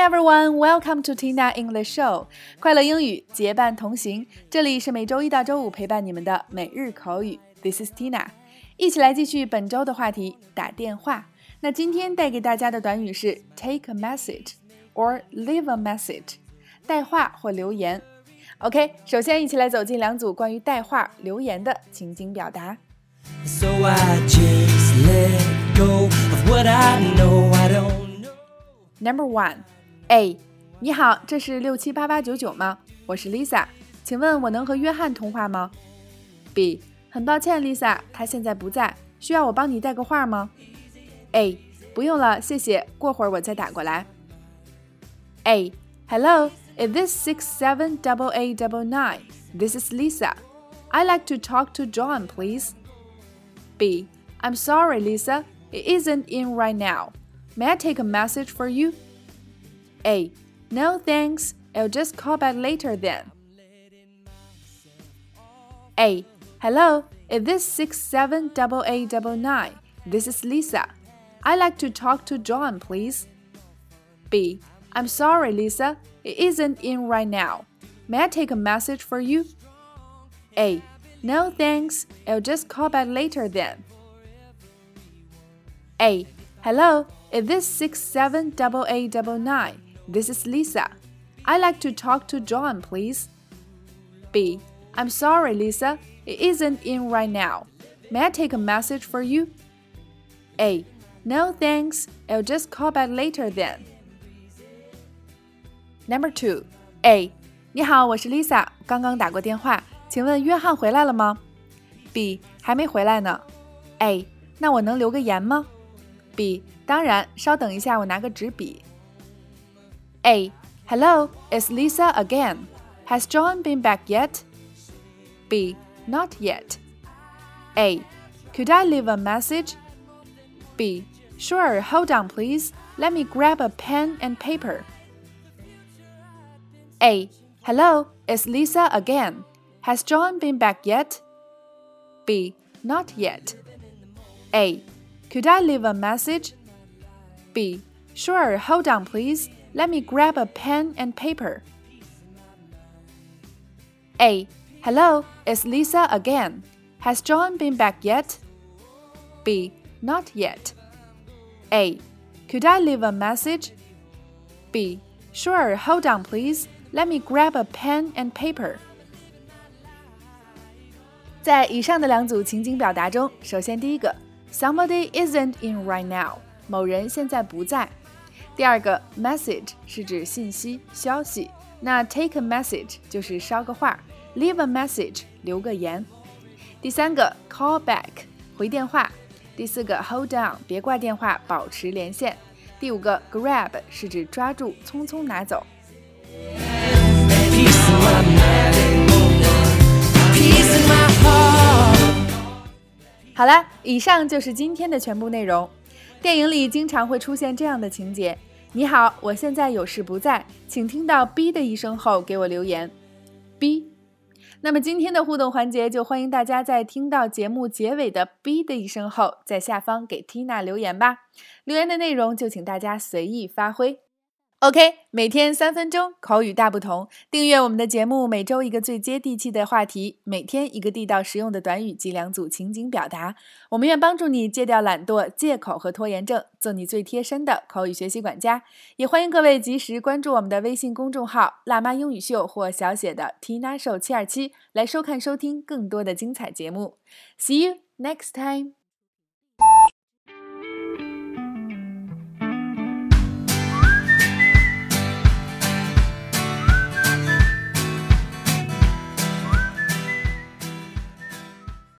everyone, welcome to Tina English Show。快乐英语结伴同行，这里是每周一到周五陪伴你们的每日口语。This is Tina，一起来继续本周的话题——打电话。那今天带给大家的短语是 take a message or leave a message，带话或留言。OK，首先一起来走进两组关于带话、留言的情景表达。So I just let go of what I know I don't know. Number one, A，你好，这是六七八八九九吗？我是 Lisa，请问我能和约翰通话吗？B，很抱歉，Lisa，他现在不在，需要我帮你带个话吗？A，不用了，谢谢，过会儿我再打过来。A, hello, is this six seven double eight double nine? This is Lisa. I like to talk to John, please. B. I'm sorry, Lisa. It isn't in right now. May I take a message for you? A. No thanks, I'll just call back later then. A. Hello, is this 678899? This is Lisa. I'd like to talk to John, please. B. I'm sorry, Lisa, it isn't in right now. May I take a message for you? A. No thanks, I'll just call back later then. A. Hello, is this 678899? This is Lisa. I like to talk to John, please. B. I'm sorry, Lisa. It isn't in right now. May I take a message for you? A. No, thanks. I'll just call back later then. Number two. A. 你好，我是 Lisa，刚刚打过电话。请问约翰回来了吗？B 还没回来呢。A 那我能留个言吗？B 当然，稍等一下，我拿个纸笔。 A Hello, it's Lisa again. Has John been back yet? B Not yet. A Could I leave a message? B Sure, hold on please. Let me grab a pen and paper. A Hello, it's Lisa again. Has John been back yet? B. Not yet. A. Could I leave a message? B. Sure, hold on, please. Let me grab a pen and paper. A. Hello, it's Lisa again. Has John been back yet? B. Not yet. A. Could I leave a message? B. Sure, hold on, please. Let me grab a pen and paper. 在以上的两组情景表达中，首先第一个，somebody isn't in right now，某人现在不在。 第二个，message 是指信息、消息，那 take a message 就是捎个话，leave a message 留个言。第三个，call back 回电话。第四个，hold down 别挂电话，保持连线。第五个，grab 是指抓住，匆匆拿走。好了，以上就是今天的全部内容。电影里经常会出现这样的情节：“你好，我现在有事不在，请听到哔的一声后给我留言。哔。那么今天的互动环节就欢迎大家在听到节目结尾的哔的一声后，在下方给 Tina 留言吧。留言的内容就请大家随意发挥。OK，每天三分钟，口语大不同。订阅我们的节目，每周一个最接地气的话题，每天一个地道实用的短语及两组情景表达。我们愿帮助你戒掉懒惰、借口和拖延症，做你最贴身的口语学习管家。也欢迎各位及时关注我们的微信公众号“辣妈英语秀”或小写的 Tina Show 七二七，来收看收听更多的精彩节目。See you next time.